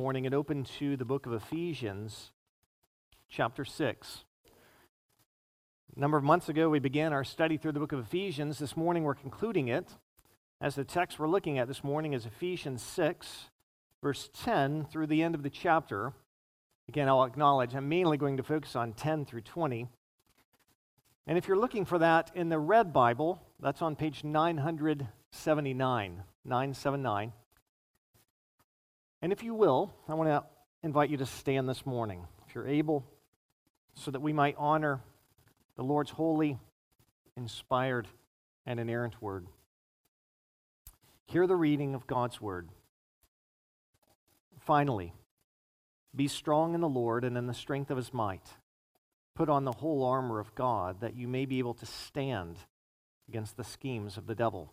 morning and open to the book of Ephesians, chapter 6. A number of months ago, we began our study through the book of Ephesians. This morning, we're concluding it. As the text we're looking at this morning is Ephesians 6, verse 10 through the end of the chapter. Again, I'll acknowledge I'm mainly going to focus on 10 through 20. And if you're looking for that in the Red Bible, that's on page 979, 979. And if you will, I want to invite you to stand this morning, if you're able, so that we might honor the Lord's holy, inspired, and inerrant word. Hear the reading of God's word. Finally, be strong in the Lord and in the strength of his might. Put on the whole armor of God that you may be able to stand against the schemes of the devil.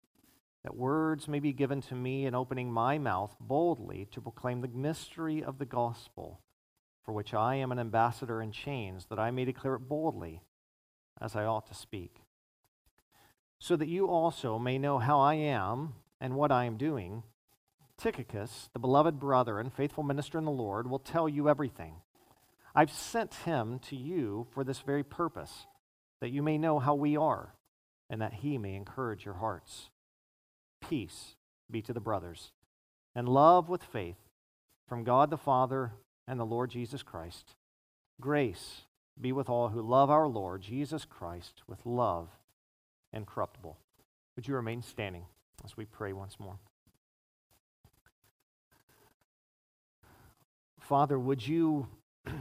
that words may be given to me in opening my mouth boldly to proclaim the mystery of the gospel, for which I am an ambassador in chains, that I may declare it boldly as I ought to speak. So that you also may know how I am and what I am doing, Tychicus, the beloved brother and faithful minister in the Lord, will tell you everything. I've sent him to you for this very purpose, that you may know how we are, and that he may encourage your hearts peace be to the brothers, and love with faith from God the Father and the Lord Jesus Christ. Grace be with all who love our Lord Jesus Christ with love incorruptible. Would you remain standing as we pray once more? Father, would you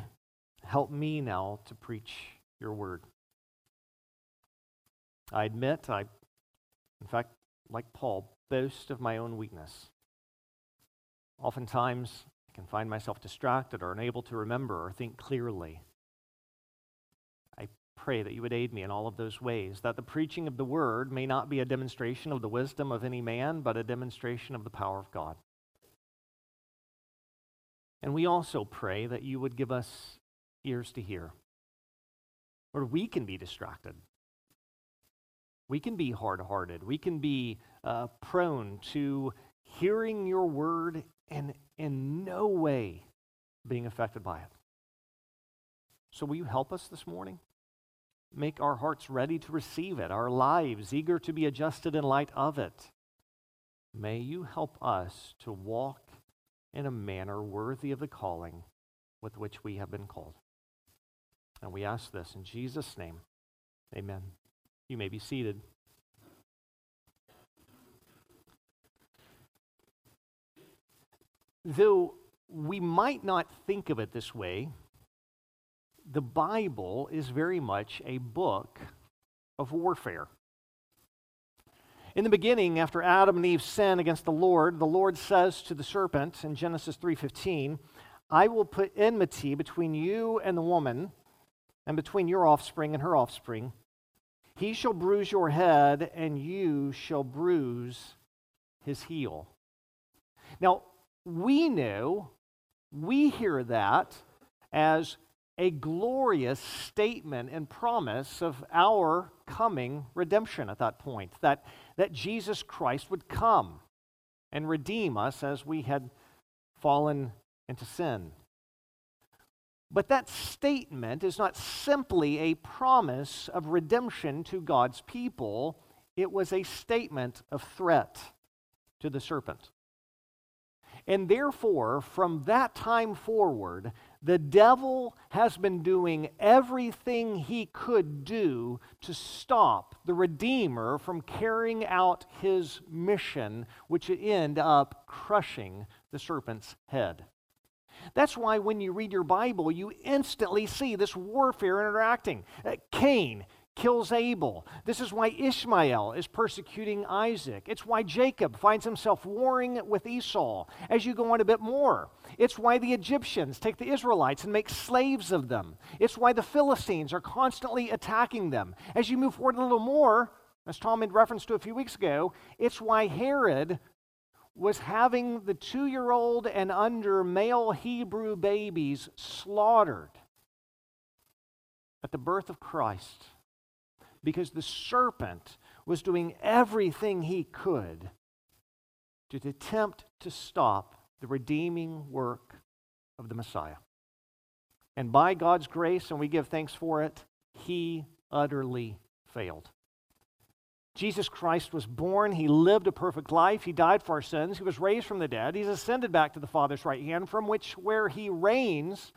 help me now to preach your word? I admit, I, in fact, like Paul, boast of my own weakness. Oftentimes, I can find myself distracted or unable to remember or think clearly. I pray that you would aid me in all of those ways, that the preaching of the word may not be a demonstration of the wisdom of any man, but a demonstration of the power of God. And we also pray that you would give us ears to hear, where we can be distracted we can be hard hearted. We can be uh, prone to hearing your word and in no way being affected by it. So, will you help us this morning? Make our hearts ready to receive it, our lives eager to be adjusted in light of it. May you help us to walk in a manner worthy of the calling with which we have been called. And we ask this in Jesus' name. Amen. You may be seated. Though we might not think of it this way, the Bible is very much a book of warfare. In the beginning, after Adam and Eve sin against the Lord, the Lord says to the serpent in Genesis 3:15, "I will put enmity between you and the woman, and between your offspring and her offspring. He shall bruise your head, and you shall bruise his heel. Now, we know, we hear that as a glorious statement and promise of our coming redemption at that point, that, that Jesus Christ would come and redeem us as we had fallen into sin. But that statement is not simply a promise of redemption to God's people, it was a statement of threat to the serpent. And therefore, from that time forward, The devil has been doing everything he could do to stop the Redeemer from carrying out his mission, which would end up crushing the serpent's head. That's why when you read your Bible, you instantly see this warfare interacting. Uh, Cain kills Abel. This is why Ishmael is persecuting Isaac. It's why Jacob finds himself warring with Esau. As you go on a bit more, it's why the Egyptians take the Israelites and make slaves of them. It's why the Philistines are constantly attacking them. As you move forward a little more, as Tom made reference to a few weeks ago, it's why Herod was having the two year old and under male Hebrew babies slaughtered at the birth of Christ because the serpent was doing everything he could to attempt to stop the redeeming work of the Messiah. And by God's grace, and we give thanks for it, he utterly failed. Jesus Christ was born. He lived a perfect life. He died for our sins. He was raised from the dead. He's ascended back to the Father's right hand, from which where he reigns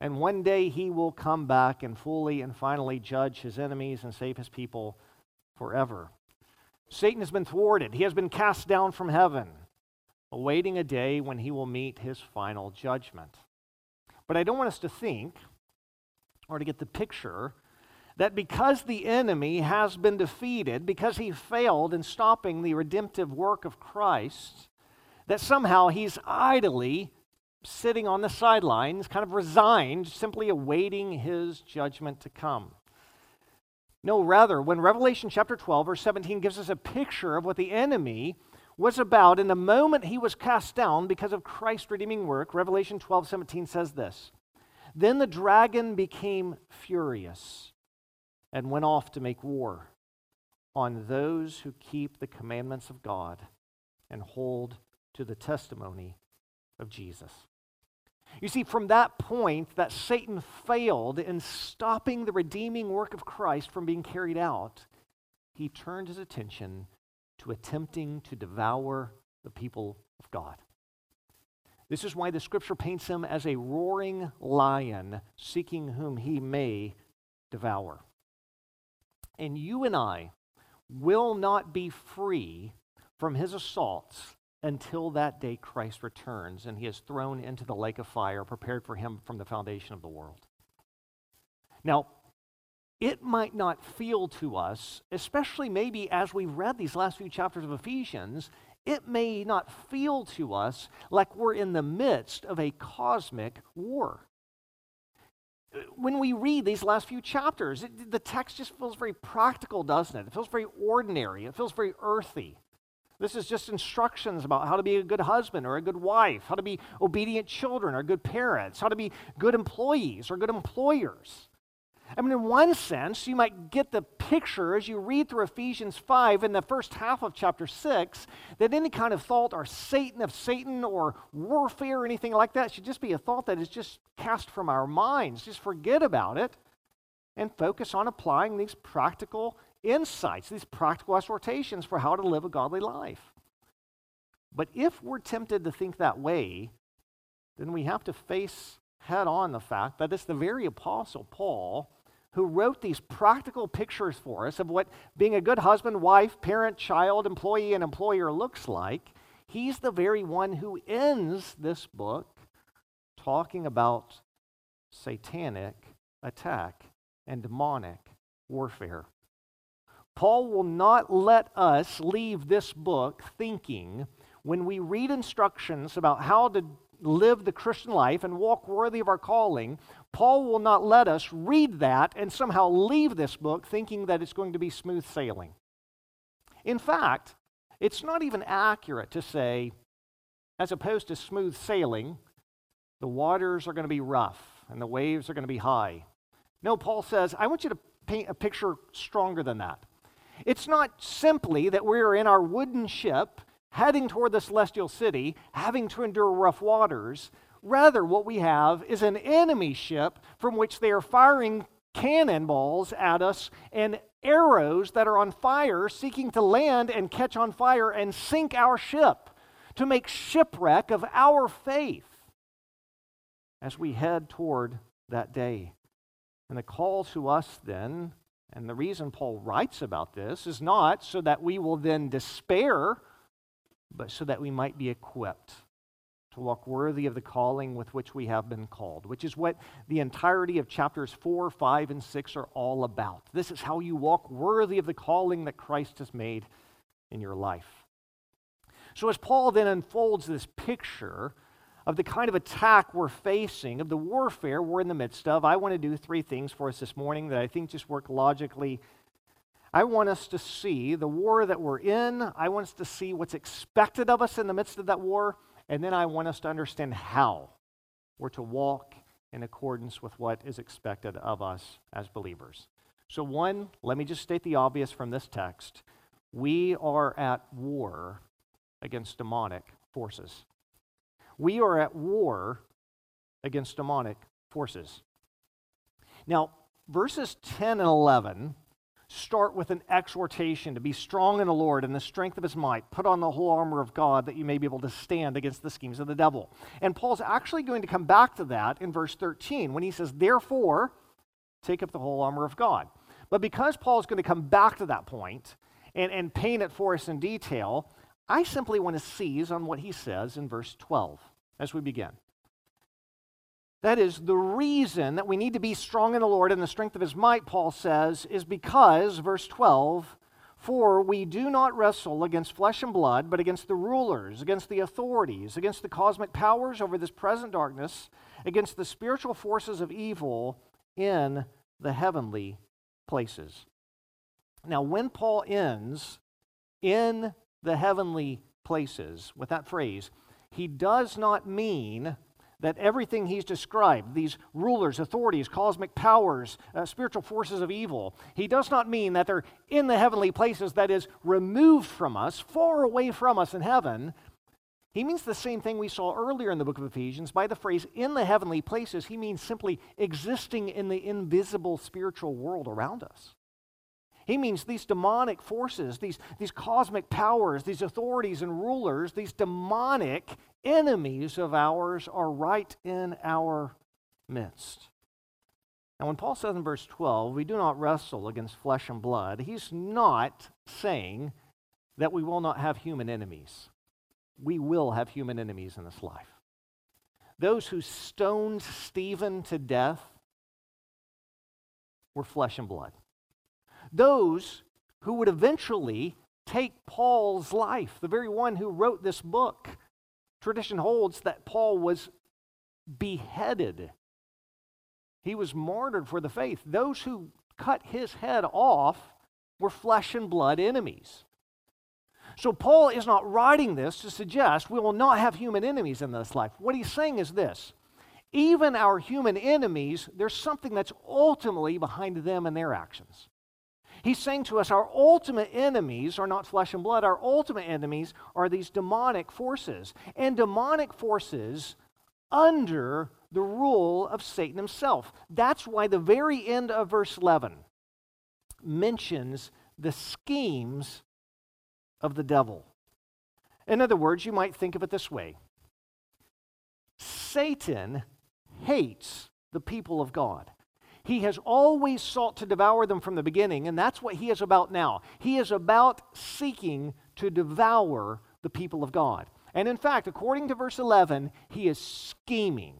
and one day he will come back and fully and finally judge his enemies and save his people forever. Satan has been thwarted, he has been cast down from heaven, awaiting a day when he will meet his final judgment. But I don't want us to think or to get the picture that because the enemy has been defeated, because he failed in stopping the redemptive work of Christ, that somehow he's idly sitting on the sidelines, kind of resigned, simply awaiting his judgment to come. No, rather, when Revelation chapter 12, verse 17 gives us a picture of what the enemy was about in the moment he was cast down because of Christ's redeeming work, Revelation 12, 17 says this Then the dragon became furious and went off to make war on those who keep the commandments of God and hold to the testimony of Jesus. You see, from that point that Satan failed in stopping the redeeming work of Christ from being carried out, he turned his attention to attempting to devour the people of God. This is why the scripture paints him as a roaring lion seeking whom he may devour. And you and I will not be free from his assaults until that day Christ returns and he is thrown into the lake of fire prepared for him from the foundation of the world. Now, it might not feel to us, especially maybe as we've read these last few chapters of Ephesians, it may not feel to us like we're in the midst of a cosmic war. When we read these last few chapters, it, the text just feels very practical, doesn't it? It feels very ordinary, it feels very earthy. This is just instructions about how to be a good husband or a good wife, how to be obedient children or good parents, how to be good employees or good employers. I mean, in one sense, you might get the picture as you read through Ephesians 5 in the first half of chapter 6 that any kind of thought or Satan of Satan or warfare or anything like that should just be a thought that is just cast from our minds. Just forget about it and focus on applying these practical insights, these practical exhortations for how to live a godly life. But if we're tempted to think that way, then we have to face head on the fact that it's the very Apostle Paul who wrote these practical pictures for us of what being a good husband, wife, parent, child, employee, and employer looks like. He's the very one who ends this book talking about satanic attack and demonic warfare. Paul will not let us leave this book thinking when we read instructions about how to live the Christian life and walk worthy of our calling, Paul will not let us read that and somehow leave this book thinking that it's going to be smooth sailing. In fact, it's not even accurate to say, as opposed to smooth sailing, the waters are going to be rough and the waves are going to be high. No, Paul says, I want you to paint a picture stronger than that. It's not simply that we're in our wooden ship heading toward the celestial city, having to endure rough waters. Rather, what we have is an enemy ship from which they are firing cannonballs at us and arrows that are on fire, seeking to land and catch on fire and sink our ship, to make shipwreck of our faith. as we head toward that day. And the call to us then, and the reason Paul writes about this, is not so that we will then despair, but so that we might be equipped to walk worthy of the calling with which we have been called, which is what the entirety of chapters 4, 5, and 6 are all about. This is how you walk worthy of the calling that Christ has made in your life. So, as Paul then unfolds this picture of the kind of attack we're facing, of the warfare we're in the midst of, I want to do three things for us this morning that I think just work logically. I want us to see the war that we're in. I want us to see what's expected of us in the midst of that war. And then I want us to understand how we're to walk in accordance with what is expected of us as believers. So, one, let me just state the obvious from this text. We are at war against demonic forces. We are at war against demonic forces. Now, verses 10 and 11 start with an exhortation to be strong in the Lord and the strength of his might. Put on the whole armor of God that you may be able to stand against the schemes of the devil. And Paul's actually going to come back to that in verse 13 when he says, Therefore, take up the whole armor of God. But because Paul is going to come back to that point and, and paint it for us in detail, I simply want to seize on what he says in verse 12 as we begin. That is, the reason that we need to be strong in the Lord and the strength of his might, Paul says, is because, verse 12, for we do not wrestle against flesh and blood, but against the rulers, against the authorities, against the cosmic powers over this present darkness, against the spiritual forces of evil in the heavenly places. Now, when Paul ends in the heavenly places with that phrase, he does not mean that everything he's described, these rulers, authorities, cosmic powers, uh, spiritual forces of evil, he does not mean that they're in the heavenly places, that is, removed from us, far away from us in heaven. He means the same thing we saw earlier in the book of Ephesians. By the phrase in the heavenly places, he means simply existing in the invisible spiritual world around us. He means these demonic forces, these, these cosmic powers, these authorities and rulers, these demonic enemies of ours are right in our midst. Now, when Paul says in verse 12, we do not wrestle against flesh and blood, he's not saying that we will not have human enemies. We will have human enemies in this life. Those who stoned Stephen to death were flesh and blood those who would eventually take Paul's life, the very one who wrote this book. Tradition holds that Paul was beheaded. He was martyred for the faith. Those who cut his head off were flesh and blood enemies. So, Paul is not writing this to suggest we will not have human enemies in this life. What he's saying is this even our human enemies, there's something that's ultimately behind them and their actions. He's saying to us, our ultimate enemies are not flesh and blood. Our ultimate enemies are these demonic forces. And demonic forces under the rule of Satan himself. That's why the very end of verse 11 mentions the schemes of the devil. In other words, you might think of it this way Satan hates the people of God. He has always sought to devour them from the beginning, and that's what he is about now. He is about seeking to devour the people of God. And in fact, according to verse 11, he is scheming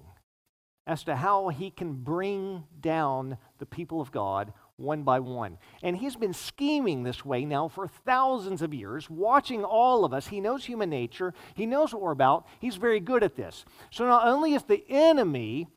as to how he can bring down the people of God one by one. And he's been scheming this way now for thousands of years, watching all of us. He knows human nature, he knows what we're about. He's very good at this. So not only is the enemy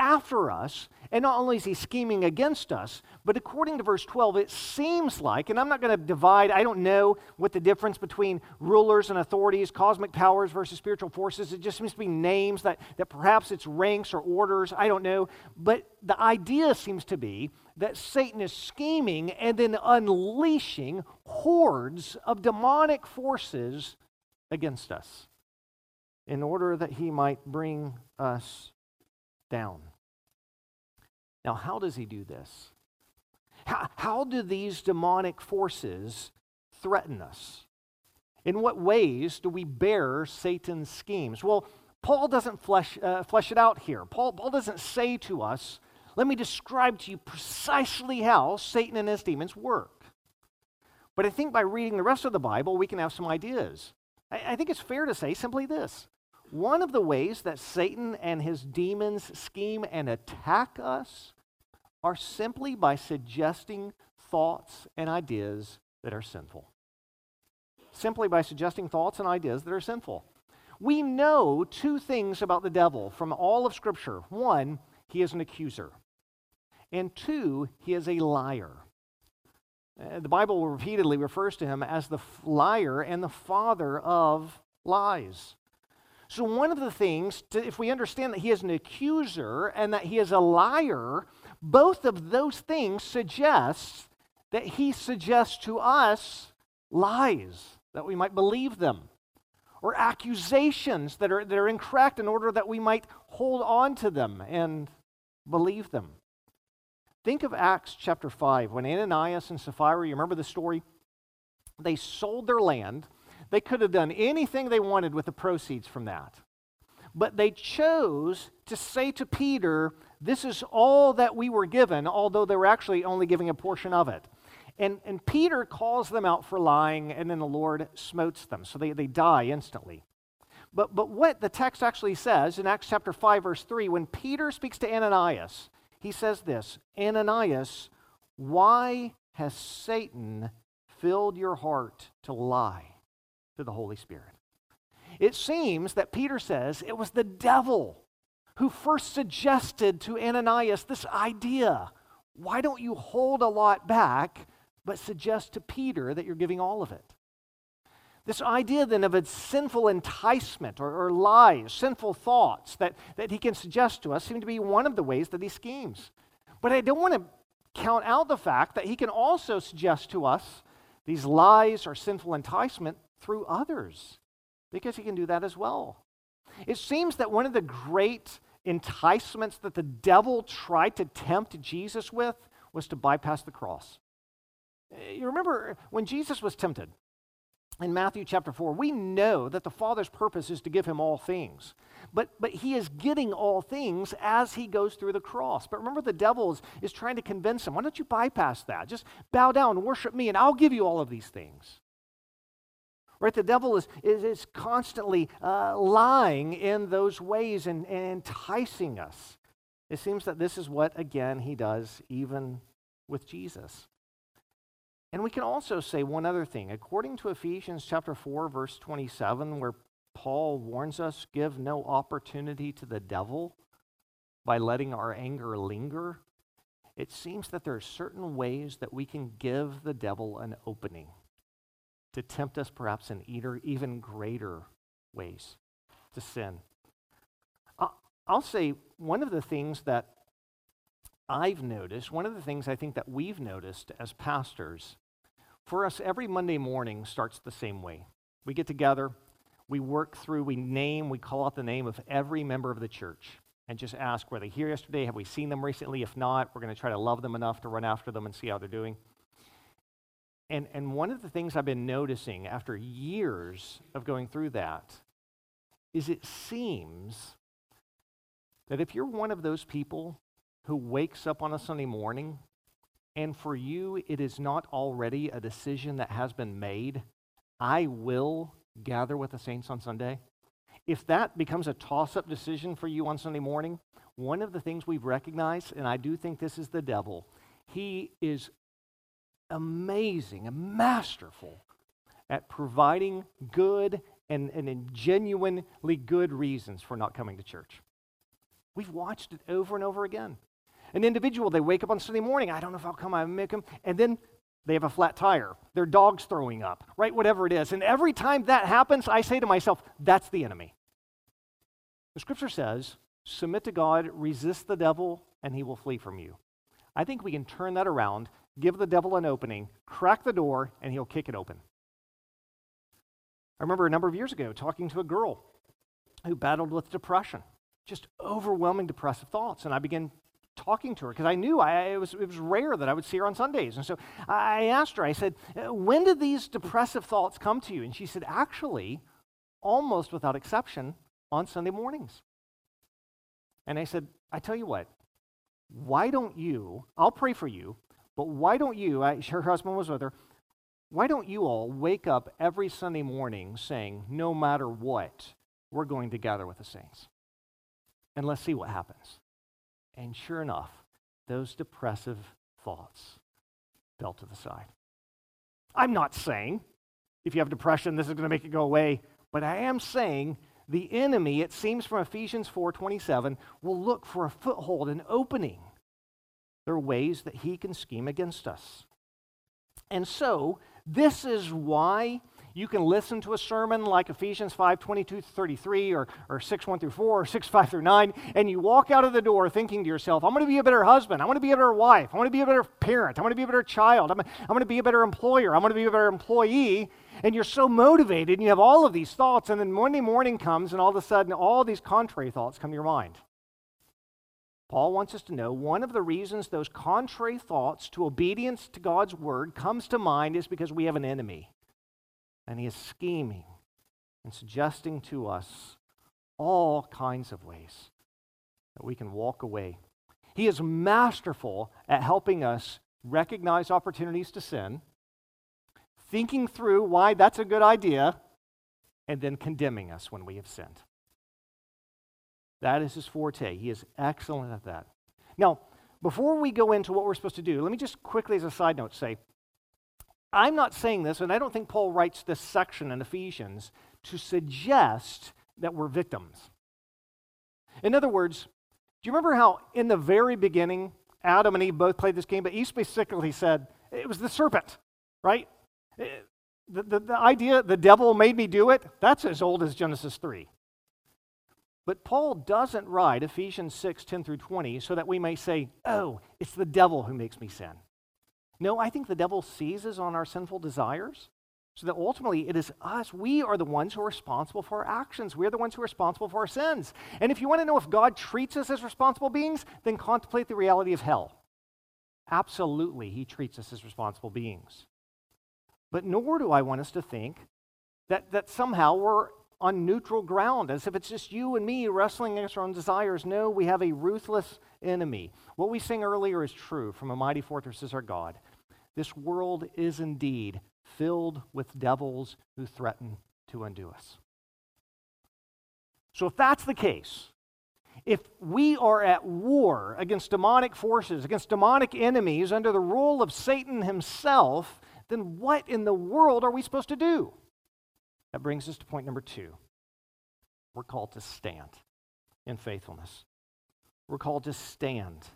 after us, and not only is he scheming against us, but according to verse 12, it seems like, and I'm not going to divide, I don't know what the difference between rulers and authorities, cosmic powers versus spiritual forces. It just seems to be names that, that perhaps it's ranks or orders. I don't know. But the idea seems to be that Satan is scheming and then unleashing hordes of demonic forces against us in order that he might bring us down. Now, how does he do this? How, how do these demonic forces threaten us? In what ways do we bear Satan's schemes? Well, Paul doesn't flesh, uh, flesh it out here. Paul, Paul doesn't say to us, let me describe to you precisely how Satan and his demons work. But I think by reading the rest of the Bible, we can have some ideas. I, I think it's fair to say simply this one of the ways that Satan and his demons scheme and attack us are simply by suggesting thoughts and ideas that are sinful. Simply by suggesting thoughts and ideas that are sinful. We know two things about the devil from all of Scripture. One, he is an accuser. And two, he is a liar. Uh, the Bible repeatedly refers to him as the liar and the father of lies. So, one of the things, to, if we understand that he is an accuser and that he is a liar, both of those things suggest that he suggests to us lies, that we might believe them, or accusations that are, that are incorrect in order that we might hold on to them and believe them. Think of Acts chapter 5 when Ananias and Sapphira, you remember the story? They sold their land. They could have done anything they wanted with the proceeds from that. But they chose to say to Peter, This is all that we were given, although they were actually only giving a portion of it. And, and Peter calls them out for lying, and then the Lord smotes them. So they, they die instantly. But, but what the text actually says in Acts chapter 5, verse 3, when Peter speaks to Ananias, he says this Ananias, why has Satan filled your heart to lie to the Holy Spirit? It seems that Peter says it was the devil who first suggested to Ananias this idea. Why don't you hold a lot back but suggest to Peter that you're giving all of it. This idea then of a sinful enticement or, or lies, sinful thoughts that, that he can suggest to us seem to be one of the ways that he schemes. But I don't want to count out the fact that he can also suggest to us these lies or sinful enticement through others, because he can do that as well. It seems that one of the great enticements that the devil tried to tempt Jesus with was to bypass the cross. Eh, you remember when Jesus was tempted in Matthew chapter 4, we know that the Father's purpose is to give him all things. But, but he is getting all things as he goes through the cross. But remember, the devil is, is trying to convince him why don't you bypass that? Just bow down, worship me, and I'll give you all of these things. Right? The devil is, is, is constantly uh, lying in those ways and, and enticing us. It seems that this is what, again, he does even with Jesus. And we can also say one other thing. According to Ephesians chapter 4 verse 27 where Paul warns us give no opportunity to the devil by letting our anger linger, it seems that there are certain ways that we can give the devil an opening to tempt us perhaps in even greater ways to sin. I'll say one of the things that I've noticed, one of the things I think that we've noticed as pastors, for us, every Monday morning starts the same way. We get together, we work through, we name, we call out the name of every member of the church and just ask, were they here yesterday? Have we seen them recently? If not, we're going to try to love them enough to run after them and see how they're doing. And, and one of the things I've been noticing after years of going through that is it seems that if you're one of those people who wakes up on a Sunday morning and for you it is not already a decision that has been made, I will gather with the saints on Sunday. If that becomes a toss up decision for you on Sunday morning, one of the things we've recognized, and I do think this is the devil, he is amazing and masterful at providing good and, and genuinely good reasons for not coming to church. We've watched it over and over again. An individual, they wake up on Sunday morning, I don't know if I'll come, I make them, and then they have a flat tire. Their dog's throwing up, right? Whatever it is. And every time that happens, I say to myself, that's the enemy. The scripture says, submit to God, resist the devil, and he will flee from you. I think we can turn that around, give the devil an opening, crack the door, and he'll kick it open. I remember a number of years ago talking to a girl who battled with depression, just overwhelming depressive thoughts. And I began talking to her because I knew I, it, was, it was rare that I would see her on Sundays. And so I asked her, I said, uh, When did these depressive thoughts come to you? And she said, Actually, almost without exception, on Sunday mornings. And I said, I tell you what, why don't you, I'll pray for you, but why don't you, her husband was with her, why don't you all wake up every Sunday morning saying, no matter what, we're going to gather with the saints? And let's see what happens. And sure enough, those depressive thoughts fell to the side. I'm not saying if you have depression, this is going to make it go away, but I am saying the enemy, it seems from Ephesians 4:27, will look for a foothold, an opening. There are ways that he can scheme against us. And so, this is why you can listen to a sermon like Ephesians 5 22 33 or, or 6 1 through 4 or 6 5 through 9, and you walk out of the door thinking to yourself, I'm going to be a better husband. I'm going to be a better wife. I'm going to be a better parent. I'm going to be a better child. I'm, I'm going to be a better employer. I'm going to be a better employee. And you're so motivated and you have all of these thoughts, and then Monday morning comes, and all of a sudden, all these contrary thoughts come to your mind. Paul wants us to know one of the reasons those contrary thoughts to obedience to God's word comes to mind is because we have an enemy and he is scheming and suggesting to us all kinds of ways that we can walk away. He is masterful at helping us recognize opportunities to sin, thinking through why that's a good idea, and then condemning us when we have sinned. That is his forte. He is excellent at that. Now, before we go into what we're supposed to do, let me just quickly, as a side note, say I'm not saying this, and I don't think Paul writes this section in Ephesians to suggest that we're victims. In other words, do you remember how in the very beginning, Adam and Eve both played this game, but Eve specifically said it was the serpent, right? Eh, the, the, the idea the devil made me do it, that's as old as Genesis 3. But Paul doesn't write Ephesians 6 10 through 20 so that we may say, oh, it's the devil who makes me sin. No, I think the devil seizes on our sinful desires so that ultimately it is us. We are the ones who are responsible for our actions. We are the ones who are responsible for our sins. And if you want to know if God treats us as responsible beings, then contemplate the reality of hell. Absolutely, he treats us as responsible beings. But nor do I want us to think that, that somehow we're on neutral ground, as if it's just you and me wrestling against our own desires. No, we have a ruthless enemy. What we sang earlier is true from a mighty fortress is our God. This world is indeed filled with devils who threaten to undo us. So, if that's the case, if we are at war against demonic forces, against demonic enemies under the rule of Satan himself, then what in the world are we supposed to do? That brings us to point number two. We're called to stand in faithfulness. We're called to stand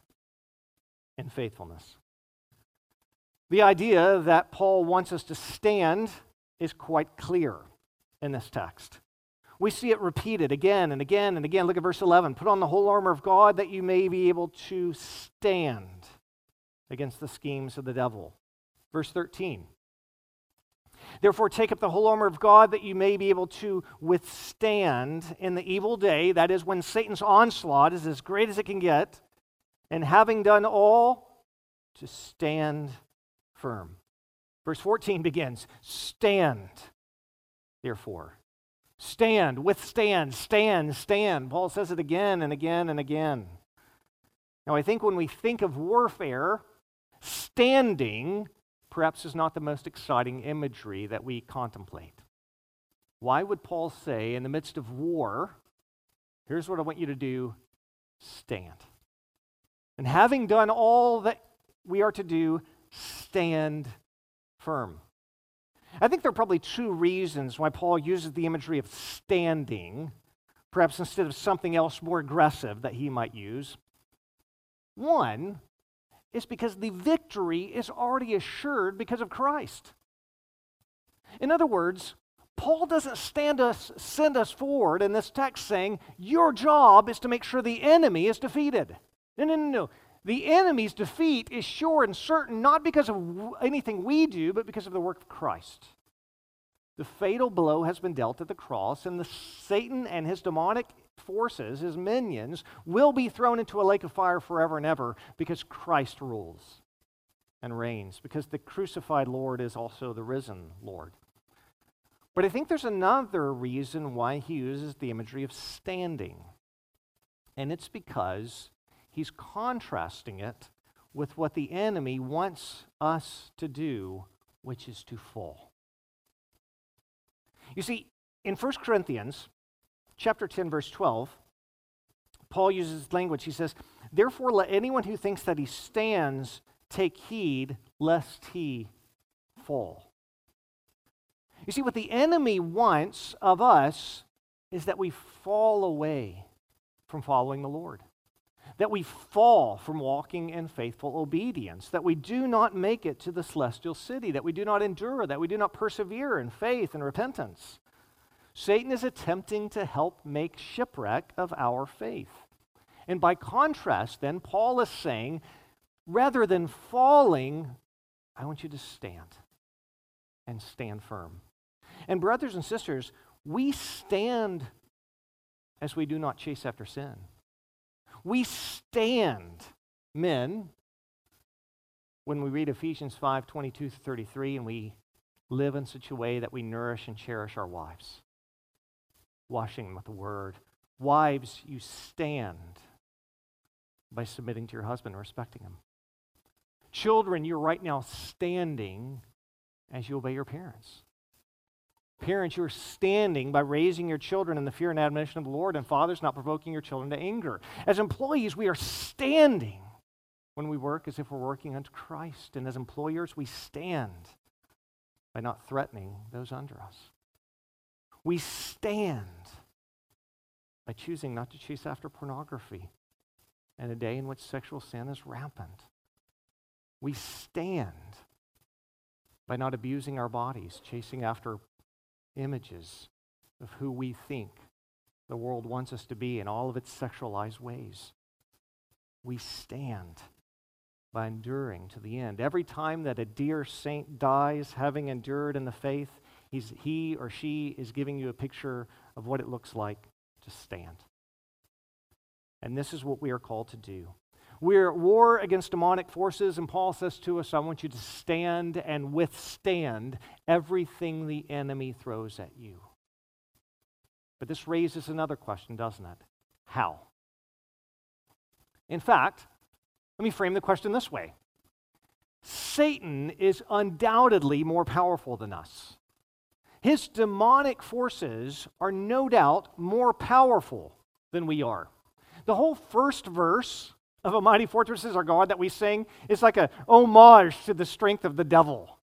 in faithfulness. The idea that Paul wants us to stand is quite clear in this text. We see it repeated again and again and again. Look at verse 11. Put on the whole armor of God that you may be able to stand against the schemes of the devil. Verse 13. Therefore, take up the whole armor of God that you may be able to withstand in the evil day. That is, when Satan's onslaught is as great as it can get. And having done all, to stand firm. Verse 14 begins Stand, therefore. Stand, withstand, stand, stand. Paul says it again and again and again. Now, I think when we think of warfare, standing perhaps is not the most exciting imagery that we contemplate. Why would Paul say, in the midst of war, here's what I want you to do stand? And having done all that we are to do, stand firm. I think there are probably two reasons why Paul uses the imagery of standing, perhaps instead of something else more aggressive that he might use. One is because the victory is already assured because of Christ. In other words, Paul doesn't stand us, send us forward in this text saying, Your job is to make sure the enemy is defeated. No, no, no, no. The enemy's defeat is sure and certain not because of anything we do, but because of the work of Christ. The fatal blow has been dealt at the cross, and the Satan and his demonic forces, his minions, will be thrown into a lake of fire forever and ever because Christ rules and reigns, because the crucified Lord is also the risen Lord. But I think there's another reason why he uses the imagery of standing. And it's because he's contrasting it with what the enemy wants us to do, which is to fall. You see, in 1 Corinthians chapter 10 verse 12, Paul uses language. He says, "Therefore let anyone who thinks that he stands take heed lest he fall." You see, what the enemy wants of us is that we fall away from following the Lord, that we fall from walking in faithful obedience, that we do not make it to the celestial city, that we do not endure, that we do not persevere in faith and repentance. Satan is attempting to help make shipwreck of our faith. And by contrast, then, Paul is saying, rather than falling, I want you to stand and stand firm. And, brothers and sisters, we stand as we do not chase after sin. We stand, men, when we read Ephesians 5 22 33, and we live in such a way that we nourish and cherish our wives, washing them with the word. Wives, you stand by submitting to your husband and respecting him. Children, you're right now standing as you obey your parents. Parents, you're standing by raising your children in the fear and admonition of the Lord, and fathers, not provoking your children to anger. As employees, we are standing when we work as if we're working unto Christ. And as employers, we stand by not threatening those under us. We stand by choosing not to chase after pornography in a day in which sexual sin is rampant. We stand by not abusing our bodies, chasing after images of who we think the world wants us to be in all of its sexualized ways. We stand by enduring to the end. Every time that a dear saint dies, having endured in the faith, he's, he or she is giving you a picture of what it looks like to stand. And this is what we are called to do. We're at war against demonic forces, and Paul says to us, I want you to stand and withstand everything the enemy throws at you. But this raises another question, doesn't it? How? In fact, let me frame the question this way Satan is undoubtedly more powerful than us. His demonic forces are no doubt more powerful than we are. The whole first verse of A Mighty Fortress is Our God that we sing is like a homage to the strength of the devil.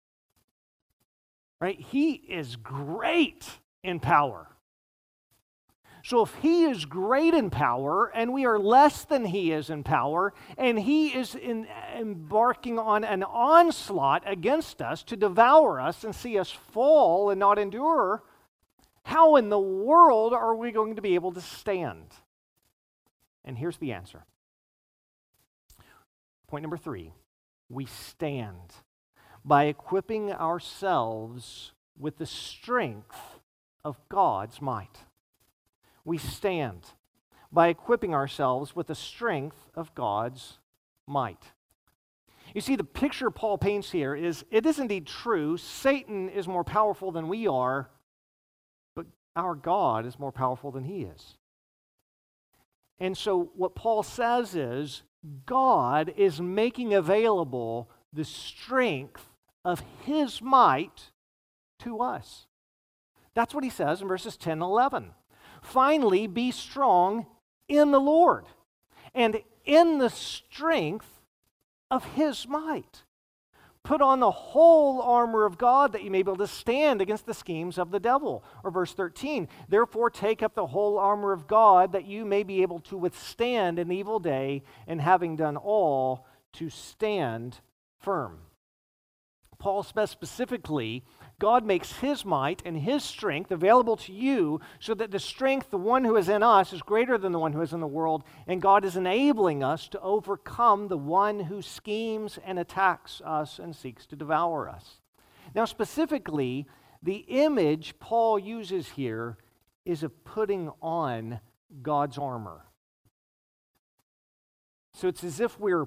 Right? He is great in power. So if he is great in power and we are less than he is in power, and he is in, embarking on an onslaught against us to devour us and see us fall and not endure, how in the world are we going to be able to stand? And here's the answer Point number three we stand by equipping ourselves with the strength of God's might. We stand by equipping ourselves with the strength of God's might. You see, the picture Paul paints here is it is indeed true. Satan is more powerful than we are, but our God is more powerful than he is. And so, what Paul says is God is making available the strength of his might to us. That's what he says in verses 10 and 11. Finally, be strong in the Lord and in the strength of his might. Put on the whole armor of God that you may be able to stand against the schemes of the devil. Or verse 13, therefore take up the whole armor of God that you may be able to withstand an evil day, and having done all, to stand firm. Paul specifically God makes his might and his strength available to you so that the strength, the one who is in us, is greater than the one who is in the world. And God is enabling us to overcome the one who schemes and attacks us and seeks to devour us. Now, specifically, the image Paul uses here is of putting on God's armor. So it's as if we're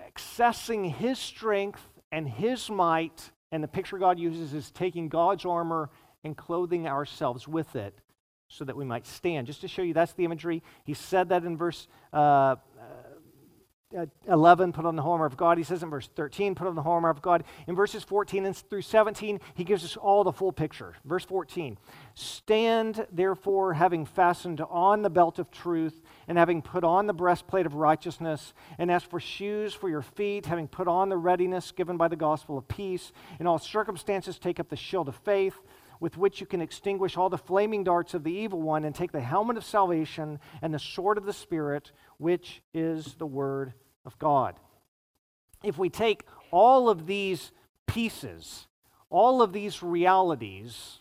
accessing his strength and his might and the picture God uses is taking God's armor and clothing ourselves with it so that we might stand. Just to show you, that's the imagery. He said that in verse uh, Uh, 11, put on the whole armor of God. He says in verse 13, put on the whole armor of God. In verses 14 and through 17, he gives us all the full picture. Verse 14, stand therefore, having fastened on the belt of truth, and having put on the breastplate of righteousness, and as for shoes for your feet, having put on the readiness given by the gospel of peace, in all circumstances take up the shield of faith with which you can extinguish all the flaming darts of the evil one, and take the helmet of salvation and the sword of the Spirit, which is the word of God. If we take all of these pieces, all of these realities,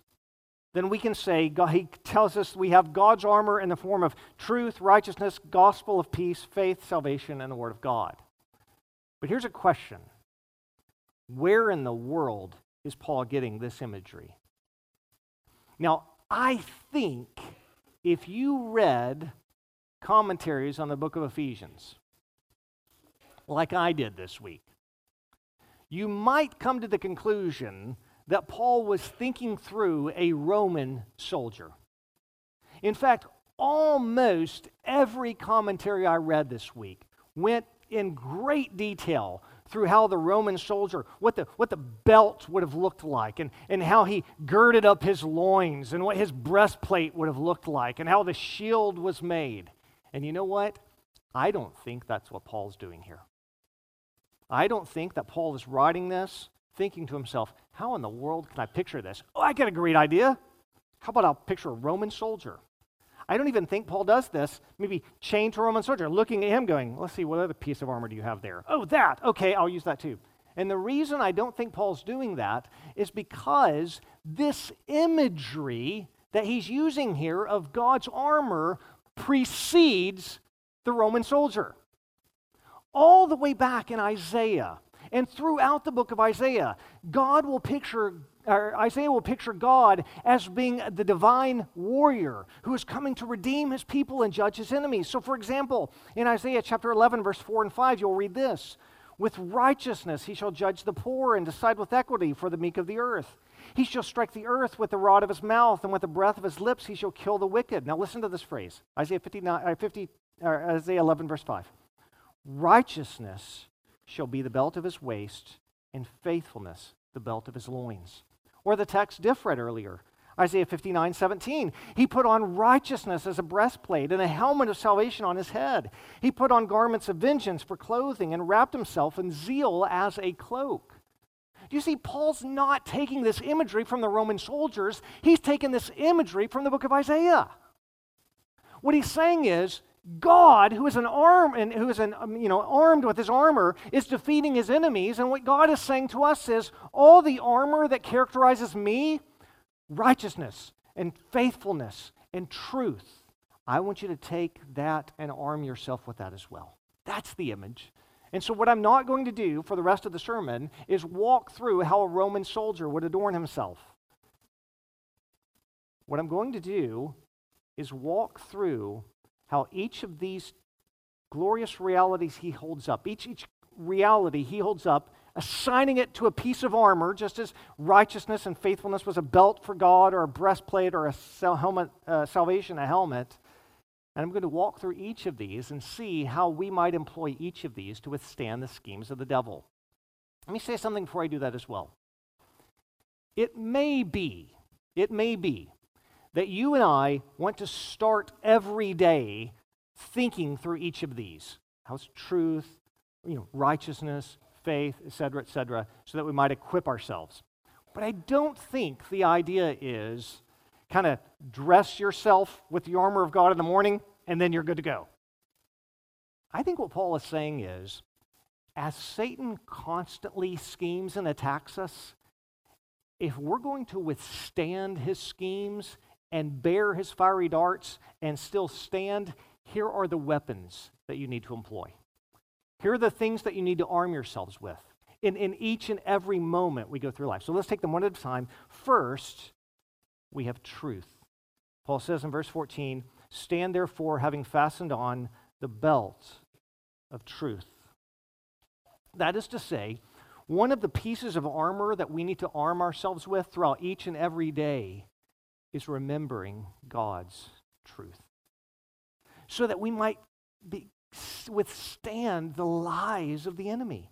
then we can say, God, He tells us we have God's armor in the form of truth, righteousness, gospel of peace, faith, salvation, and the Word of God. But here's a question Where in the world is Paul getting this imagery? Now, I think if you read commentaries on the book of Ephesians, like I did this week, you might come to the conclusion that Paul was thinking through a Roman soldier. In fact, almost every commentary I read this week went in great detail through how the Roman soldier, what the, what the belt would have looked like, and, and how he girded up his loins, and what his breastplate would have looked like, and how the shield was made. And you know what? I don't think that's what Paul's doing here. I don't think that Paul is writing this thinking to himself, how in the world can I picture this? Oh, I got a great idea. How about I'll picture a Roman soldier? I don't even think Paul does this, maybe chained to a Roman soldier, looking at him going, let's see, what other piece of armor do you have there? Oh, that. Okay, I'll use that too. And the reason I don't think Paul's doing that is because this imagery that he's using here of God's armor precedes the Roman soldier all the way back in Isaiah and throughout the book of Isaiah, God will picture, Isaiah will picture God as being the divine warrior who is coming to redeem his people and judge his enemies. So, for example, in Isaiah chapter 11, verse 4 and 5, you'll read this With righteousness he shall judge the poor and decide with equity for the meek of the earth. He shall strike the earth with the rod of his mouth, and with the breath of his lips he shall kill the wicked. Now, listen to this phrase Isaiah, 59, uh, 50, Isaiah 11, verse 5. Righteousness shall be the belt of his waist, and faithfulness the belt of his loins. Or the text Diff read earlier, Isaiah 59 17. He put on righteousness as a breastplate and a helmet of salvation on his head. He put on garments of vengeance for clothing and wrapped himself in zeal as a cloak. Do you see, Paul's not taking this imagery from the Roman soldiers, he's taking this imagery from the book of Isaiah. What he's saying is, God, who is an arm and who is an, um, you know armed with his armor, is defeating his enemies. And what God is saying to us is, all the armor that characterizes me, righteousness and faithfulness and truth. I want you to take that and arm yourself with that as well. That's the image. And so, what I'm not going to do for the rest of the sermon is walk through how a Roman soldier would adorn himself. What I'm going to do is walk through how each of these glorious realities he holds up, each, each reality he holds up, assigning it to a piece of armor, just as righteousness and faithfulness was a belt for God or a breastplate or a helmet, uh, salvation, a helmet. And I'm going to walk through each of these and see how we might employ each of these to withstand the schemes of the devil. Let me say something before I do that as well. It may be, it may be that you and I want to start every day thinking through each of these. How's truth, you know, righteousness, faith, etc., etc., so that we might equip ourselves. But I don't think the idea is kind of dress yourself with the armor of God in the morning and then you're good to go. I think what Paul is saying is as Satan constantly schemes and attacks us, if we're going to withstand his schemes and bear his fiery darts and still stand, here are the weapons that you need to employ. Here are the things that you need to arm yourselves with in, in each and every moment we go through life. So let's take them one at a time. First, we have truth. Paul says in verse 14, Stand therefore, having fastened on the belt of truth. That is to say, one of the pieces of armor that we need to arm ourselves with throughout each and every day is remembering God's truth so that we might be, withstand the lies of the enemy.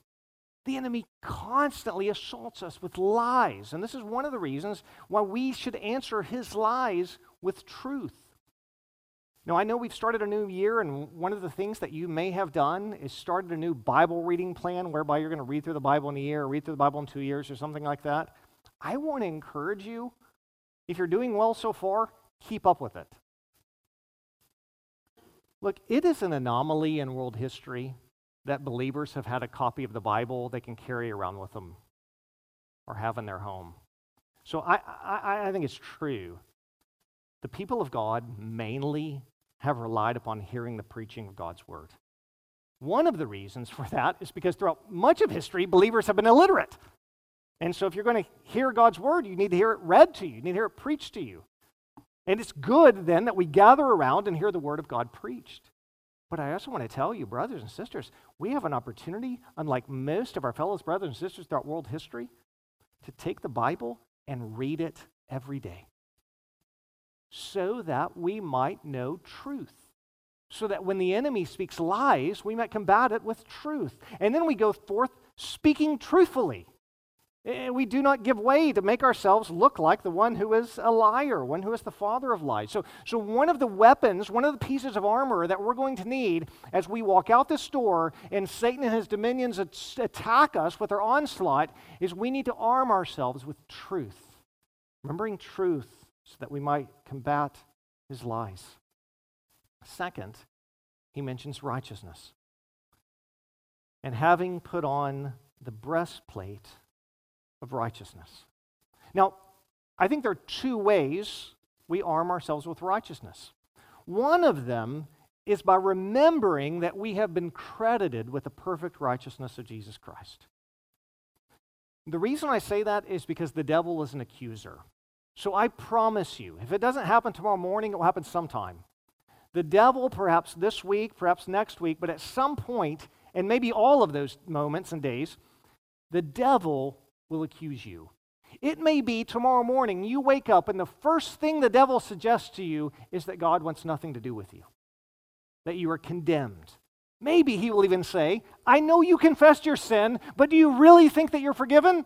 The enemy constantly assaults us with lies, and this is one of the reasons why we should answer his lies with truth. Now, I know we've started a new year, and one of the things that you may have done is started a new Bible reading plan whereby you're going to read through the Bible in a year, or read through the Bible in two years, or something like that. I want to encourage you, if you're doing well so far, keep up with it. Look, it is an anomaly in world history that believers have had a copy of the Bible they can carry around with them or have in their home. So I, I, I think it's true. The people of God mainly have relied upon hearing the preaching of God's word. One of the reasons for that is because throughout much of history, believers have been illiterate. And so if you're going to hear God's word, you need to hear it read to you, you need to hear it preached to you. And it's good then that we gather around and hear the word of God preached. But I also want to tell you, brothers and sisters, we have an opportunity, unlike most of our fellow brothers and sisters throughout world history, to take the Bible and read it every day so that we might know truth. So that when the enemy speaks lies, we might combat it with truth. And then we go forth speaking truthfully. Eh, we do not give way to make ourselves look like the one who is a liar, one who is the father of lies. So, so, one of the weapons, one of the pieces of armor that we're going to need as we walk out this door and Satan and his dominions attack us with their onslaught is we need to arm ourselves with truth, remembering truth so that we might combat his lies. Second, he mentions righteousness. And having put on the breastplate of righteousness. Now, I think there are two ways we arm ourselves with righteousness. One of them is by remembering that we have been credited with the perfect righteousness of Jesus Christ. The reason I say that is because the devil is an accuser. So I promise you, if it doesn't happen tomorrow morning, it will happen sometime. The devil, perhaps this week, perhaps next week, but at some point, and maybe all of those moments and days, the devil will accuse you. It may be tomorrow morning you wake up and the first thing the devil suggests to you is that God wants nothing to do with you, that you are condemned. Maybe he will even say, I know you confessed your sin, but do you really think that you're forgiven?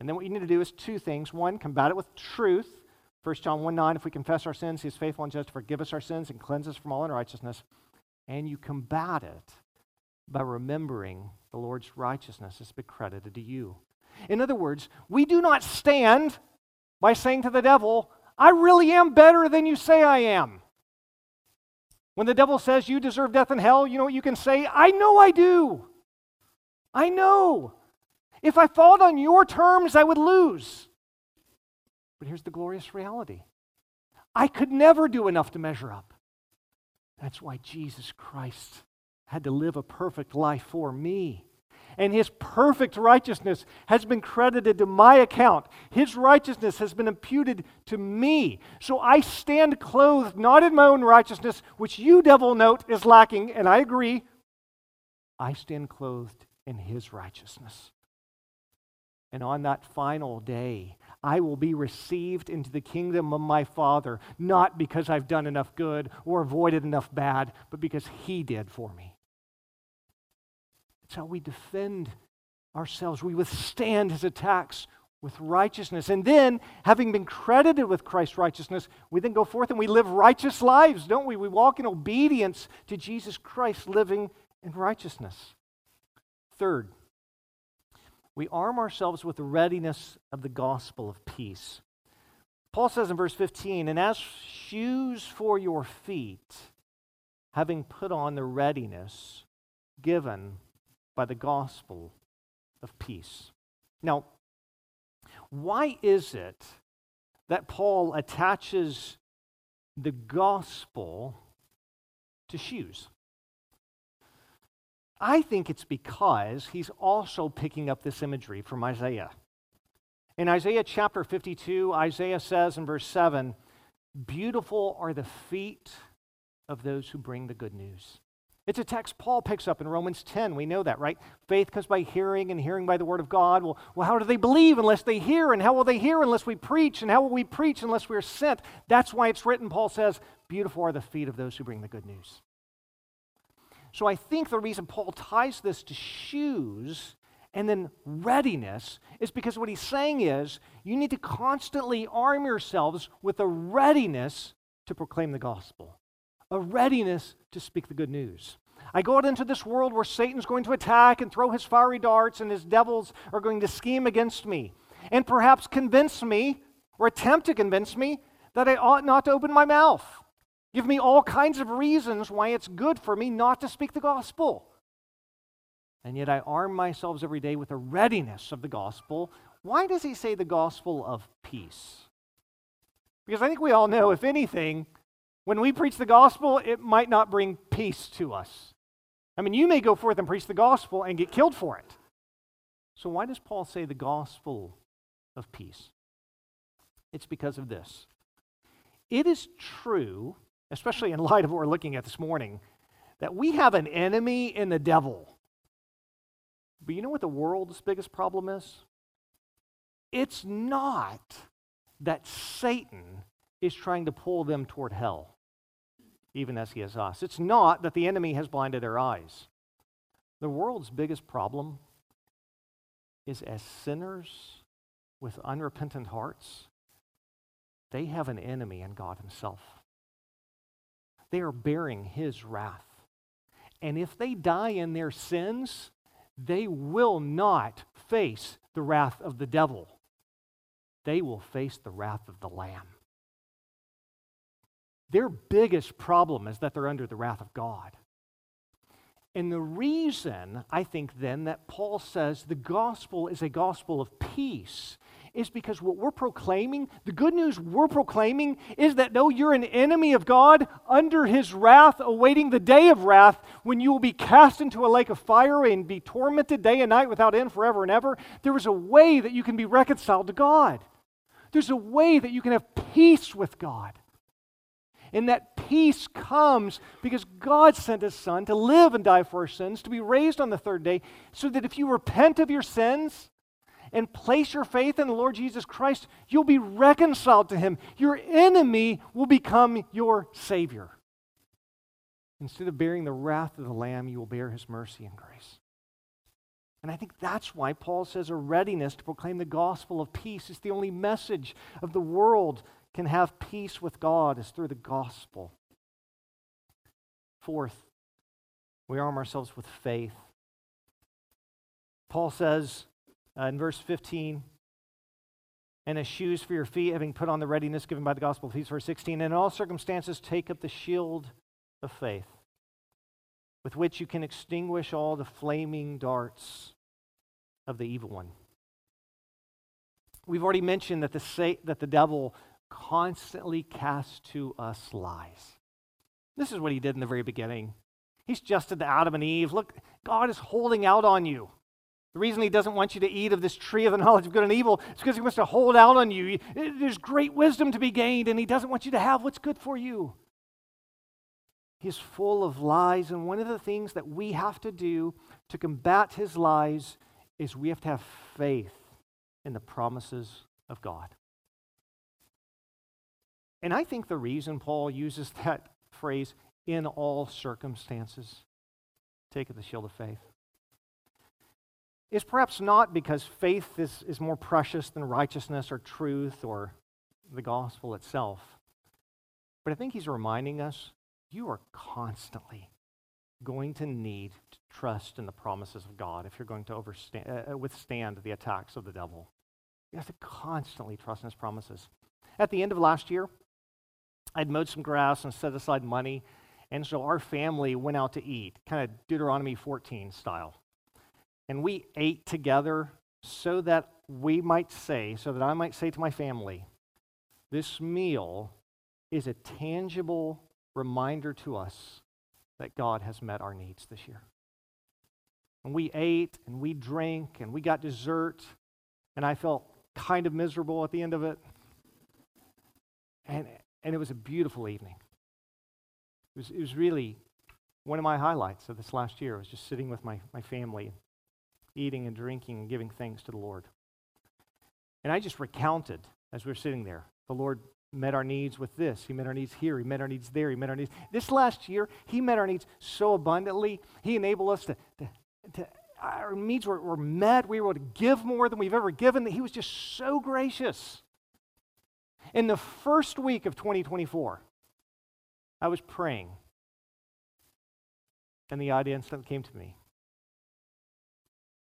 And then what you need to do is two things. One, combat it with truth. 1 John 1 9, if we confess our sins, he is faithful and just to forgive us our sins and cleanse us from all unrighteousness. And you combat it by remembering the Lord's righteousness has been credited to you. In other words, we do not stand by saying to the devil, I really am better than you say I am. When the devil says you deserve death and hell, you know what you can say? I know I do. I know. If I fought on your terms, I would lose. But here's the glorious reality I could never do enough to measure up. That's why Jesus Christ had to live a perfect life for me and his perfect righteousness has been credited to my account. His righteousness has been imputed to me. So I stand clothed not in my own righteousness, which you, devil, note is lacking, and I agree. I stand clothed in his righteousness. And on that final day, I will be received into the kingdom of my Father, not because I've done enough good or avoided enough bad, but because He did for me. It's how we defend ourselves. We withstand his attacks with righteousness. And then, having been credited with Christ's righteousness, we then go forth and we live righteous lives, don't we? We walk in obedience to Jesus Christ, living in righteousness. Third, we arm ourselves with the readiness of the gospel of peace. Paul says in verse 15, and as shoes for your feet, having put on the readiness given by the gospel of peace. Now, why is it that Paul attaches the gospel to shoes? I think it's because he's also picking up this imagery from Isaiah. In Isaiah chapter 52, Isaiah says in verse 7 Beautiful are the feet of those who bring the good news It's a text Paul picks up in Romans 10. We know that, right? Faith comes by hearing, and hearing by the word of God. Well, well, how do they believe unless they hear? And how will they hear unless we preach? And how will we preach unless we are sent? That's why it's written, Paul says, Beautiful are the feet of those who bring the good news. So I think the reason Paul ties this to shoes and then readiness is because what he's saying is you need to constantly arm yourselves with a readiness to proclaim the gospel a readiness to speak the good news. I go out into this world where Satan's going to attack and throw his fiery darts, and his devils are going to scheme against me and perhaps convince me or attempt to convince me that I ought not to open my mouth. Give me all kinds of reasons why it's good for me not to speak the gospel. And yet I arm myself every day with a readiness of the gospel. Why does he say the gospel of peace? Because I think we all know, if anything, when we preach the gospel, it might not bring peace to us. I mean, you may go forth and preach the gospel and get killed for it. So, why does Paul say the gospel of peace? It's because of this. It is true, especially in light of what we're looking at this morning, that we have an enemy in the devil. But you know what the world's biggest problem is? It's not that Satan is trying to pull them toward hell even as he has us. It's not that the enemy has blinded their eyes. The world's biggest problem is as sinners with unrepentant hearts, they have an enemy in God Himself. They are bearing His wrath. And if they die in their sins, they will not face the wrath of the devil. They will face the wrath of the Lamb. Their biggest problem is that they're under the wrath of God. And the reason, I think, then, that Paul says the gospel is a gospel of peace is because what we're proclaiming, the good news we're proclaiming, is that though you're an enemy of God, under his wrath, awaiting the day of wrath, when you will be cast into a lake of fire and be tormented day and night without end forever and ever, there is a way that you can be reconciled to God. There's a way that you can have peace with God. And that peace comes because God sent his son to live and die for our sins, to be raised on the third day, so that if you repent of your sins and place your faith in the Lord Jesus Christ, you'll be reconciled to him. Your enemy will become your Savior. Instead of bearing the wrath of the Lamb, you will bear his mercy and grace. And I think that's why Paul says a readiness to proclaim the gospel of peace is the only message of the world can have peace with God is through the gospel. Fourth, we arm ourselves with faith. Paul says uh, in verse 15, and as shoes for your feet, having put on the readiness given by the gospel of peace. Verse 16, and in all circumstances, take up the shield of faith, with which you can extinguish all the flaming darts of the evil one. We've already mentioned that the, that the devil constantly casts to us lies. This is what he did in the very beginning. He's just the Adam and Eve. Look, God is holding out on you. The reason he doesn't want you to eat of this tree of the knowledge of good and evil is because he wants to hold out on you. There's great wisdom to be gained, and he doesn't want you to have what's good for you. He's full of lies, and one of the things that we have to do to combat his lies is we have to have faith in the promises of God. And I think the reason Paul uses that phrase, in all circumstances, take the shield of faith, is perhaps not because faith is, is more precious than righteousness or truth or the gospel itself. But I think he's reminding us you are constantly going to need to trust in the promises of God if you're going to uh, uh, withstand the attacks of the devil. You have to constantly trust in his promises. At the end of last year, I'd mowed some grass and set aside money. And so our family went out to eat, kind of Deuteronomy 14 style. And we ate together so that we might say, so that I might say to my family, this meal is a tangible reminder to us that God has met our needs this year. And we ate and we drank and we got dessert, and I felt kind of miserable at the end of it. And, and it was a beautiful evening. It was, it was really one of my highlights of this last year I was just sitting with my, my family, eating and drinking and giving thanks to the Lord. And I just recounted as we were sitting there. The Lord met our needs with this. He met our needs here. He met our needs there. He met our needs. This last year, He met our needs so abundantly. He enabled us to, to, to our needs were, were met. We were able to give more than we've ever given. He was just so gracious. In the first week of 2024, I was praying, and the idea instantly came to me.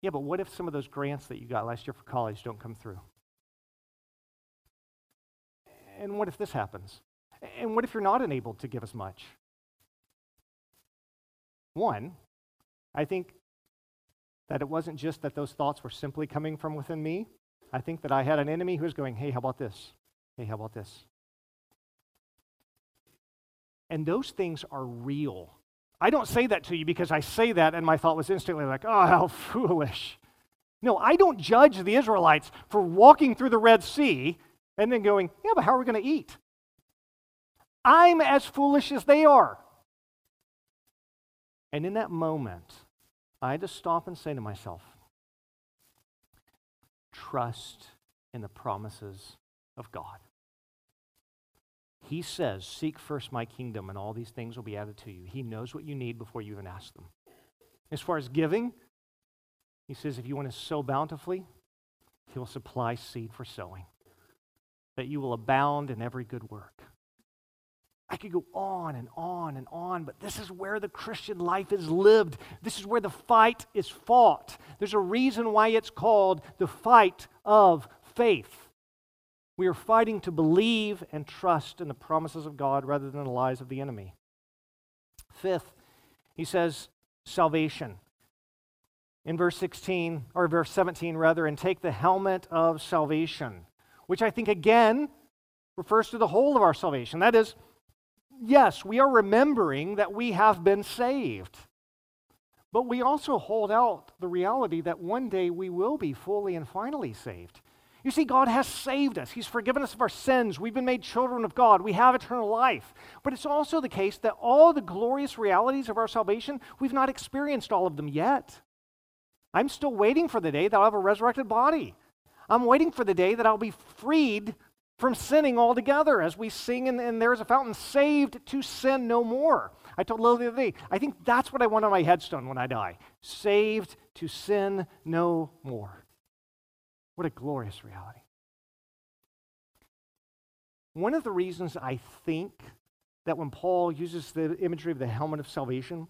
Yeah, but what if some of those grants that you got last year for college don't come through? And what if this happens? And what if you're not enabled to give as much? One, I think that it wasn't just that those thoughts were simply coming from within me. I think that I had an enemy who was going, hey, how about this? Hey, how about this? And those things are real. I don't say that to you because I say that and my thought was instantly like, oh, how foolish. No, I don't judge the Israelites for walking through the Red Sea and then going, yeah, but how are we going to eat? I'm as foolish as they are. And in that moment, I had to stop and say to myself, trust in the promises of God. He says, Seek first my kingdom, and all these things will be added to you. He knows what you need before you even ask them. As far as giving, he says, If you want to sow bountifully, he will supply seed for sowing, that you will abound in every good work. I could go on and on and on, but this is where the Christian life is lived. This is where the fight is fought. There's a reason why it's called the fight of faith. We are fighting to believe and trust in the promises of God rather than the lies of the enemy. Fifth, he says, salvation. In verse 16, or verse 17 rather, and take the helmet of salvation, which I think again refers to the whole of our salvation. That is, yes, we are remembering that we have been saved. But we also hold out the reality that one day we will be fully and finally saved. You see, God has saved us. He's forgiven us of our sins. We've been made children of God. We have eternal life. But it's also the case that all the glorious realities of our salvation, we've not experienced all of them yet. I'm still waiting for the day that I'll have a resurrected body. I'm waiting for the day that I'll be freed from sinning altogether as we sing and, and there's a fountain saved to sin no more. I told Lily the other day, I think that's what I want on my headstone when I die. Saved to sin no more. What a glorious reality. One of the reasons I think that when Paul uses the imagery of the helmet of salvation,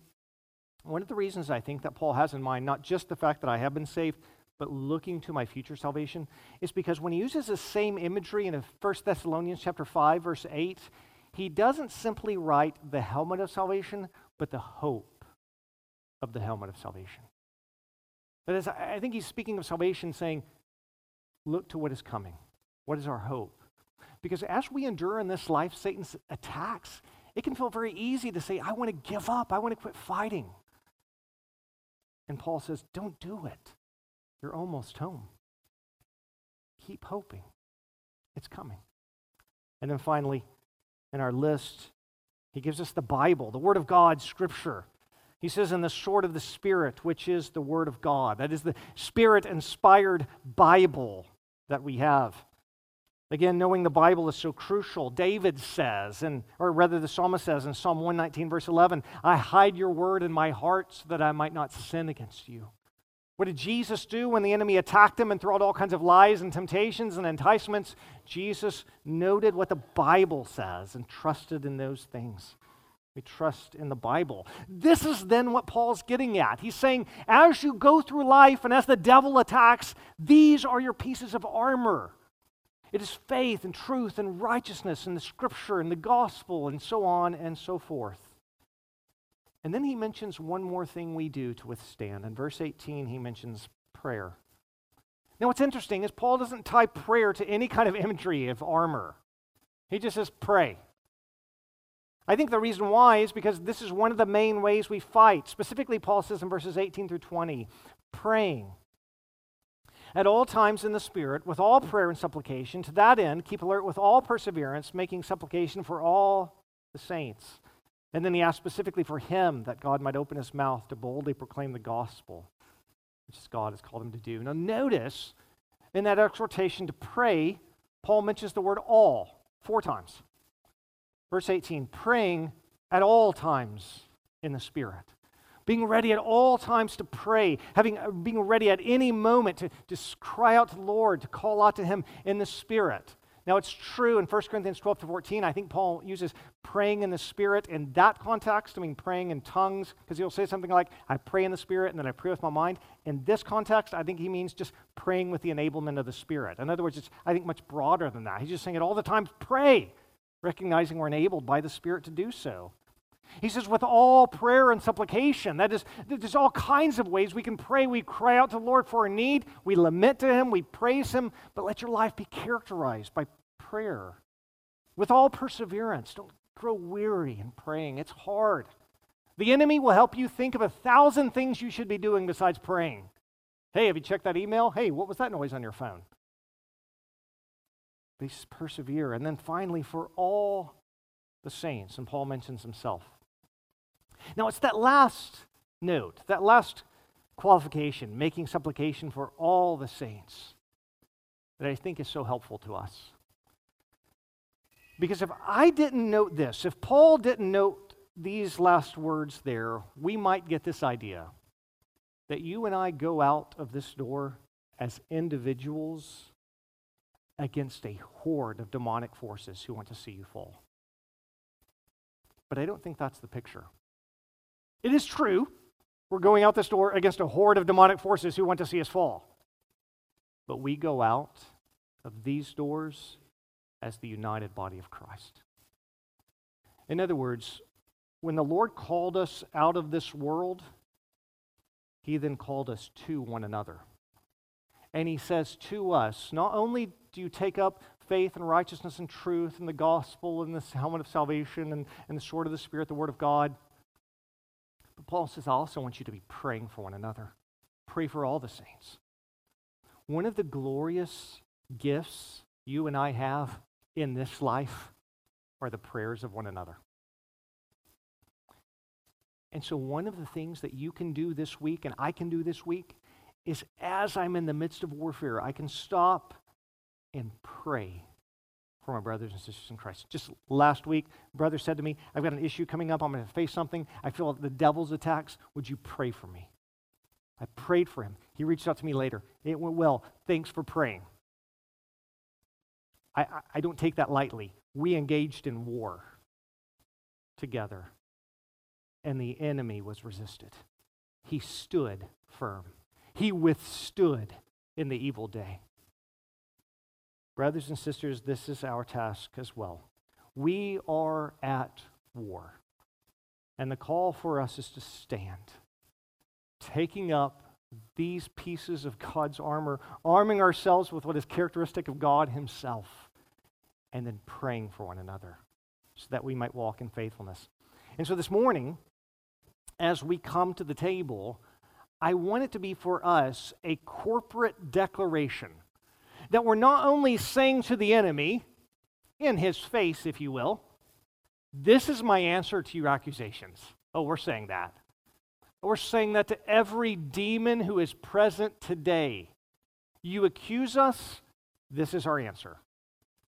one of the reasons I think that Paul has in mind not just the fact that I have been saved, but looking to my future salvation, is because when he uses the same imagery in 1 Thessalonians chapter 5, verse 8, he doesn't simply write the helmet of salvation, but the hope of the helmet of salvation. That is, I think he's speaking of salvation, saying, look to what is coming. What is our hope? Because as we endure in this life Satan's attacks, it can feel very easy to say, I want to give up, I want to quit fighting. And Paul says, Don't do it. You're almost home. Keep hoping. It's coming. And then finally, in our list, he gives us the Bible, the Word of God, Scripture. He says, in the sword of the Spirit, which is the Word of God. That is the Spirit inspired Bible that we have. Again, knowing the Bible is so crucial. David says, and, or rather the psalmist says in Psalm 119, verse 11, I hide your word in my heart so that I might not sin against you. What did Jesus do when the enemy attacked him and threw out all kinds of lies and temptations and enticements? Jesus noted what the Bible says and trusted in those things. We trust in the Bible. This is then what Paul's getting at. He's saying, as you go through life and as the devil attacks, these are your pieces of armor. It is faith and truth and righteousness and the scripture and the gospel and so on and so forth. And then he mentions one more thing we do to withstand. In verse 18, he mentions prayer. Now, what's interesting is Paul doesn't tie prayer to any kind of imagery of armor, he just says, pray. I think the reason why is because this is one of the main ways we fight. Specifically, Paul says in verses 18 through 20, praying at all times in the Spirit, with all prayer and supplication. To that end, keep alert with all perseverance, making supplication for all the saints. And then he asked specifically for him that God might open his mouth to boldly proclaim the gospel, which God has called him to do. Now, notice in that exhortation to pray, Paul mentions the word all four times. Verse 18 praying at all times in the Spirit. Being ready at all times to pray, having, uh, being ready at any moment to, to cry out to the Lord, to call out to Him in the Spirit. Now, it's true in 1 Corinthians 12 to 14, I think Paul uses praying in the Spirit in that context. I mean, praying in tongues, because he'll say something like, I pray in the Spirit and then I pray with my mind. In this context, I think he means just praying with the enablement of the Spirit. In other words, it's, I think, much broader than that. He's just saying it all the time pray, recognizing we're enabled by the Spirit to do so. He says, with all prayer and supplication. That is, there's all kinds of ways we can pray. We cry out to the Lord for a need, we lament to Him, we praise Him, but let your life be characterized by prayer. With all perseverance. Don't grow weary in praying, it's hard. The enemy will help you think of a thousand things you should be doing besides praying. Hey, have you checked that email? Hey, what was that noise on your phone? Please persevere. And then finally, for all the saints, and Paul mentions himself. Now, it's that last note, that last qualification, making supplication for all the saints, that I think is so helpful to us. Because if I didn't note this, if Paul didn't note these last words there, we might get this idea that you and I go out of this door as individuals against a horde of demonic forces who want to see you fall. But I don't think that's the picture. It is true. We're going out this door against a horde of demonic forces who want to see us fall. But we go out of these doors as the united body of Christ. In other words, when the Lord called us out of this world, he then called us to one another. And he says to us, not only do you take up faith and righteousness and truth and the gospel and this helmet of salvation and, and the sword of the Spirit, the word of God, but Paul says, I also want you to be praying for one another. Pray for all the saints. One of the glorious gifts you and I have in this life are the prayers of one another. And so, one of the things that you can do this week and I can do this week is as I'm in the midst of warfare, I can stop and pray for my brothers and sisters in Christ. Just last week, brother said to me, I've got an issue coming up. I'm going to face something. I feel the devil's attacks. Would you pray for me? I prayed for him. He reached out to me later. It went well. Thanks for praying. I, I, I don't take that lightly. We engaged in war together, and the enemy was resisted. He stood firm, he withstood in the evil day. Brothers and sisters, this is our task as well. We are at war. And the call for us is to stand, taking up these pieces of God's armor, arming ourselves with what is characteristic of God Himself, and then praying for one another so that we might walk in faithfulness. And so this morning, as we come to the table, I want it to be for us a corporate declaration that we're not only saying to the enemy, in his face, if you will, this is my answer to your accusations. Oh, we're saying that. We're saying that to every demon who is present today. You accuse us, this is our answer.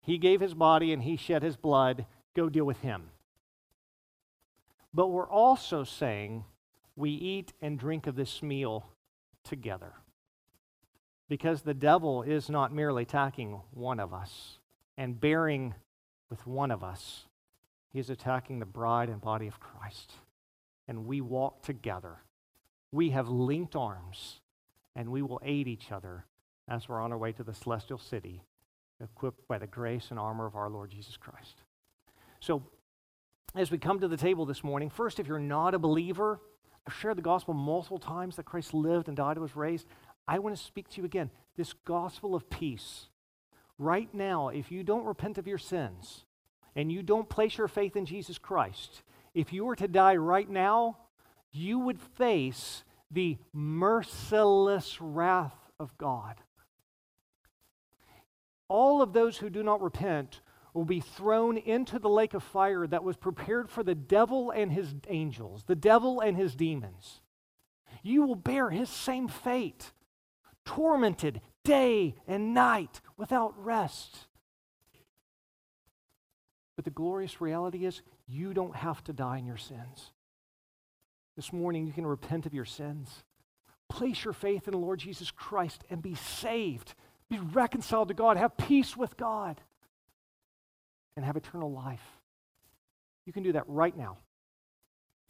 He gave his body and he shed his blood. Go deal with him. But we're also saying we eat and drink of this meal together. Because the devil is not merely attacking one of us and bearing with one of us, he is attacking the bride and body of Christ. And we walk together. We have linked arms, and we will aid each other as we're on our way to the celestial city, equipped by the grace and armor of our Lord Jesus Christ. So, as we come to the table this morning, first, if you're not a believer, I've shared the gospel multiple times that Christ lived and died and was raised. I want to speak to you again. This gospel of peace. Right now, if you don't repent of your sins and you don't place your faith in Jesus Christ, if you were to die right now, you would face the merciless wrath of God. All of those who do not repent will be thrown into the lake of fire that was prepared for the devil and his angels, the devil and his demons. You will bear his same fate, tormented day and night without rest. But the glorious reality is, you don't have to die in your sins. This morning, you can repent of your sins. Place your faith in the Lord Jesus Christ and be saved. Be reconciled to God. Have peace with God. And have eternal life. You can do that right now.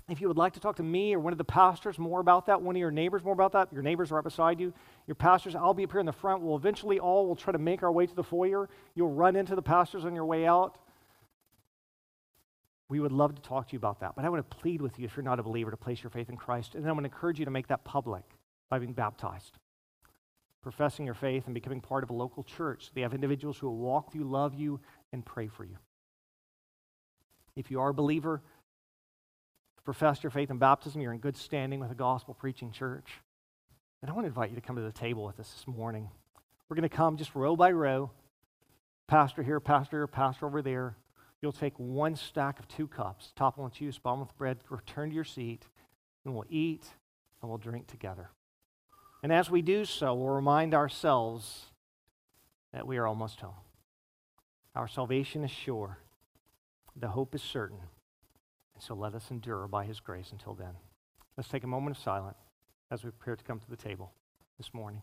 If you would like to talk to me or one of the pastors more about that, one of your neighbors more about that, your neighbors are right beside you, your pastors, I'll be up here in the front. We'll eventually all will try to make our way to the foyer. You'll run into the pastors on your way out. We would love to talk to you about that. But I want to plead with you, if you're not a believer, to place your faith in Christ. And then I want to encourage you to make that public by being baptized, professing your faith, and becoming part of a local church. They have individuals who will walk you, love you, and pray for you. If you are a believer, profess your faith in baptism, you're in good standing with a gospel preaching church. And I want to invite you to come to the table with us this morning. We're going to come just row by row, pastor here, pastor here, pastor over there. You'll take one stack of two cups, top one with juice, bottom with bread, return to your seat, and we'll eat and we'll drink together. And as we do so, we'll remind ourselves that we are almost home. Our salvation is sure, the hope is certain. And so let us endure by his grace until then. Let's take a moment of silence as we prepare to come to the table this morning.